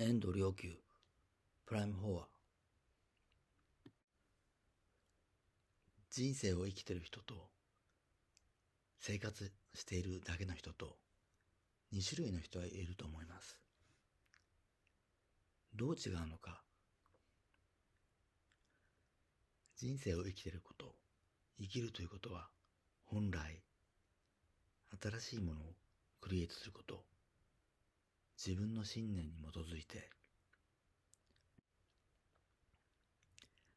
遠藤良久。プライム4は。人生を生きてる人と生活しているだけの人と2種類の人はいると思います。どう違うのか。人生を生きてること生きるということは本来新しいものをクリエイトすること。自分の信念に基づいて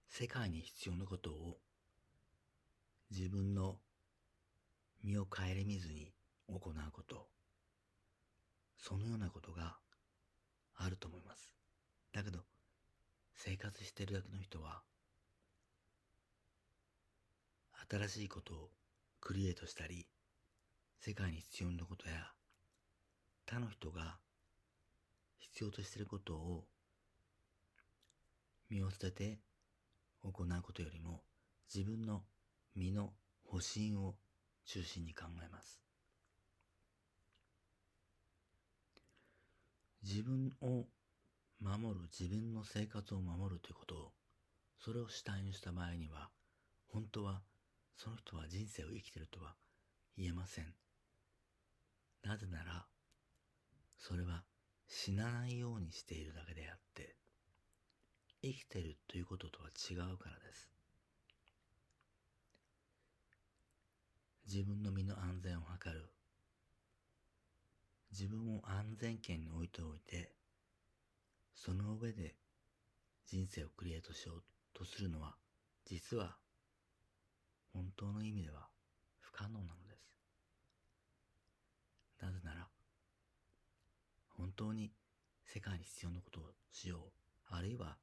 世界に必要なことを自分の身を顧みずに行うこと。そのようなことがあると思います。だけど生活してるだけの人は新しいことをクリエイトしたり、世界に必要なことや、他の人が必要としていることを身を捨てて行うことよりも、自分の身の保身を中心に考えます。自分を守る、自分の生活を守るということを、それを主体にした場合には、本当はその人は人生を生きているとは言えません。なぜなら、それは死なないようにしているだけであって、生きてるということとは違うからです。自分の身の安全を図る。自分を安全圏に置いておいて、その上で人生をクリエイトしようとするのは、実は本当の意味では不可能なのです。なぜなら、本当に世界に必要なことをしよう、あるいは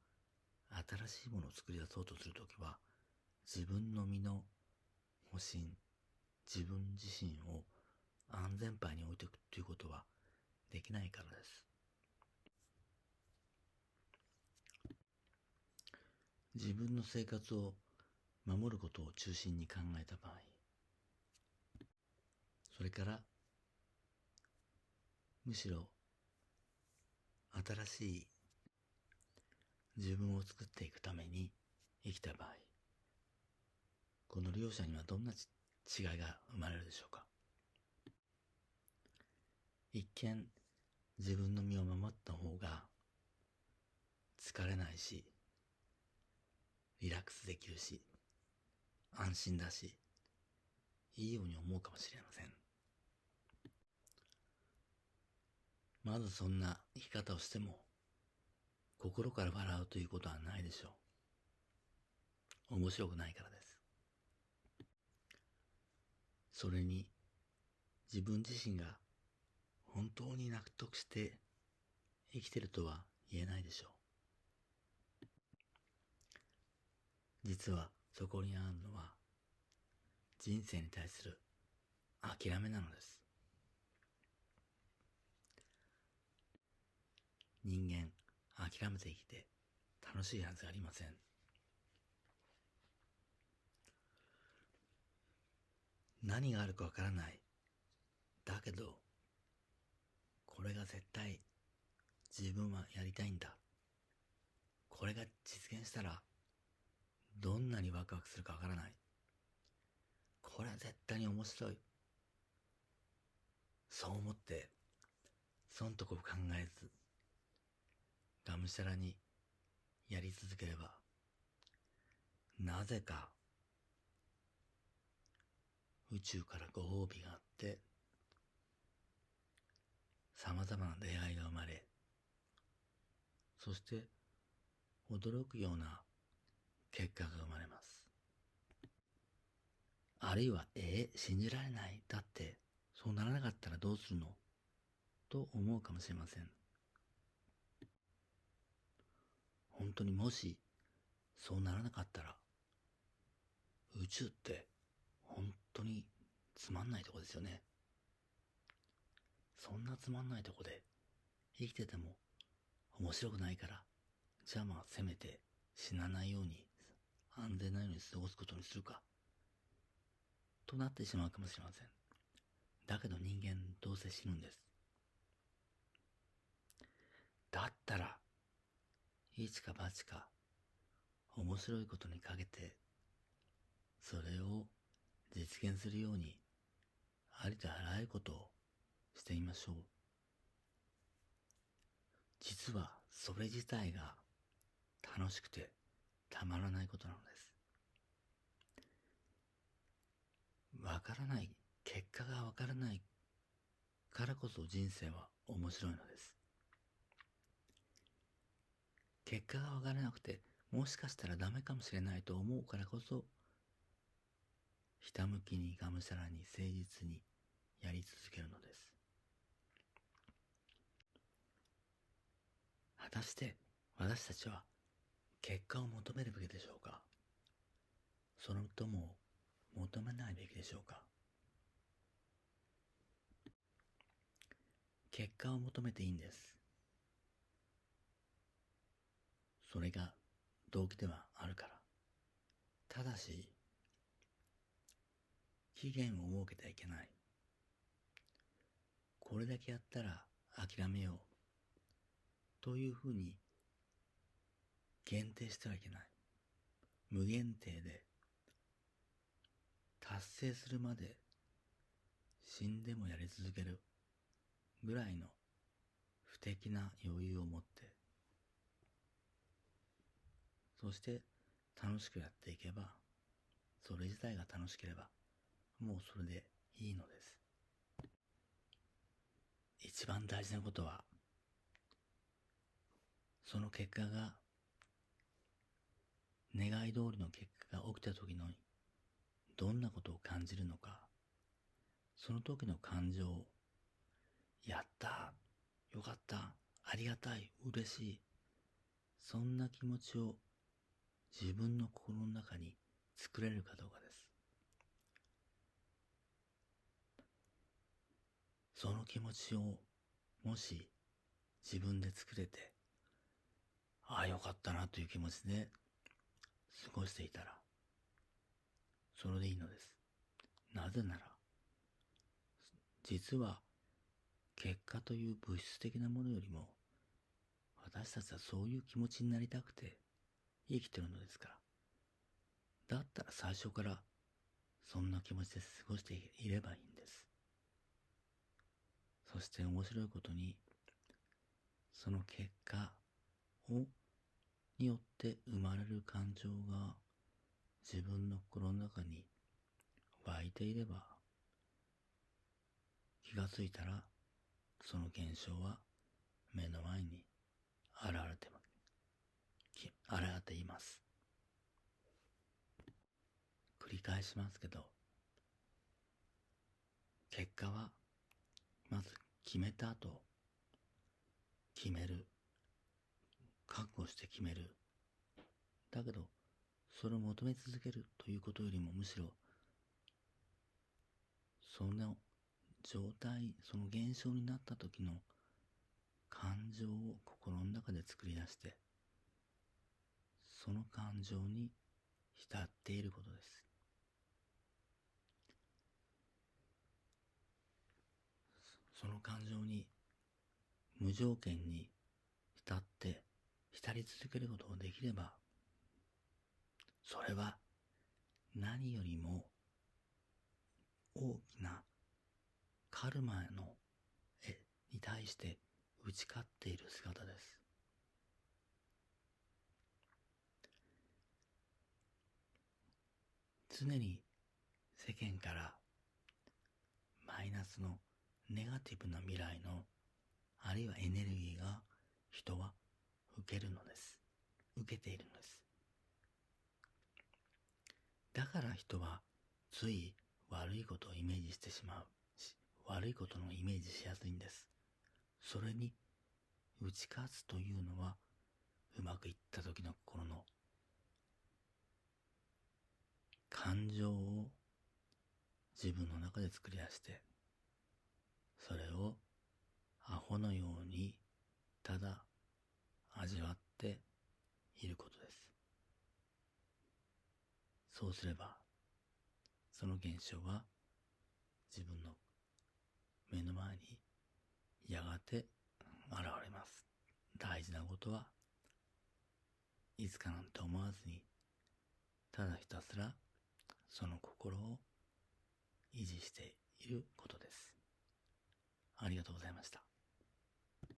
新しいものを作り出そうとするときは、自分の身の保身、自分自身を安全牌に置いていくということはできないからです。自分の生活を守ることを中心に考えた場合それからむしろ新しい自分を作っていくために生きた場合この両者にはどんな違いが生まれるでしょうか？一見自分の身を守った方が疲れないしリラックスできるし安心だし、いいように思うかもしれません。まずそんな生き方をしても、心から笑うということはないでしょう。面白くないからです。それに、自分自身が本当に納得して生きてるとは言えないでしょう。実はそこにあるのは人生に対する諦めなのです。人間諦めて生きて楽しいはずありません。何があるかわからない。だけど、これが絶対自分はやりたいんだ。これが実現したらどんなにワクワクするかわからない。これは絶対に面白い。そう思って、そんとこ考えず、がむしゃらにやり続ければ、なぜか、宇宙からご褒美があって、様々な出会いが生まれ、そして驚くような結果が生まれます。あるいは、えー、信じられない。だって、そうならなかったらどうするの？と思うかもしれません。本当にもし、そうならなかったら、宇宙って本当につまんないとこですよね。そんなつまんないとこで生きてても面白くないから、じゃあまあせめて死なないように安全なように過ごすことにするか、となってしまうかもしれません。だけど人間どうせ死ぬんです。だったら、一か八か面白いことにかけてそれを実現するようにありとあらゆることをしてみましょう。実はそれ自体が楽しくてたまらないことなのです。わからない結果がわからないからこそ人生は面白いのです。結果がわからなくてもしかしたらダメかもしれないと思うからこそひたむきにがむしゃらに誠実にやり続けるのです。果たして私たちは結果を求めるべきでしょうか？それとも求めないべきでしょうか？結果を求めていいんです。それが動機ではあるから。ただし期限を設けてはいけない。これだけやったら諦めようというふうに限定してはいけない。無限定で達成するまで死んでもやり続けるぐらいの不敵な余裕を持ってそして楽しくやっていけばそれ自体が楽しければもうそれでいいのです。一番大事なことはその結果が願い通りの結果が起きた時のどんなことを感じるのかその時の感情やったよかったありがたい嬉しいそんな気持ちを自分の心の中に作れるかどうかです。その気持ちをもし自分で作れてああよかったなという気持ちで過ごしていたらそれでいいのです。なぜなら実は結果という物質的なものよりも私たちはそういう気持ちになりたくて生きてるのですから。だったら最初からそんな気持ちで過ごしていればいいんです。そして面白いことに、その結果を、によって生まれる感情が自分の心の中に湧いていれば、気がついたら、その現象は目の前に現れて現れています。繰り返しますけど、結果はまず決めた後、決める。覚悟して決める。だけど、それを求め続けるということよりもむしろ、その状態、その現象になった時の感情を心の中で作り出して、その感情に浸っていることです。その感情に無条件に浸って浸り続けることができれば、それは何よりも大きなカルマの絵に対して打ち勝っている姿です。常に世間からマイナスのネガティブな未来の、あるいはエネルギーが人は受けるのです。受けているのです。だから人はつい悪いことをイメージしてしまうし、悪いことのイメージしやすいんです。それに打ち勝つというのはうまくいった時の心の感情を自分の中で作り出してそれをアホのようにただ味わっていることです。そうすれば、その現象は自分の目の前にやがて現れます。大事なことはいつかなんて思わずに、ただひたすらその心を維持していることです。ありがとうございました。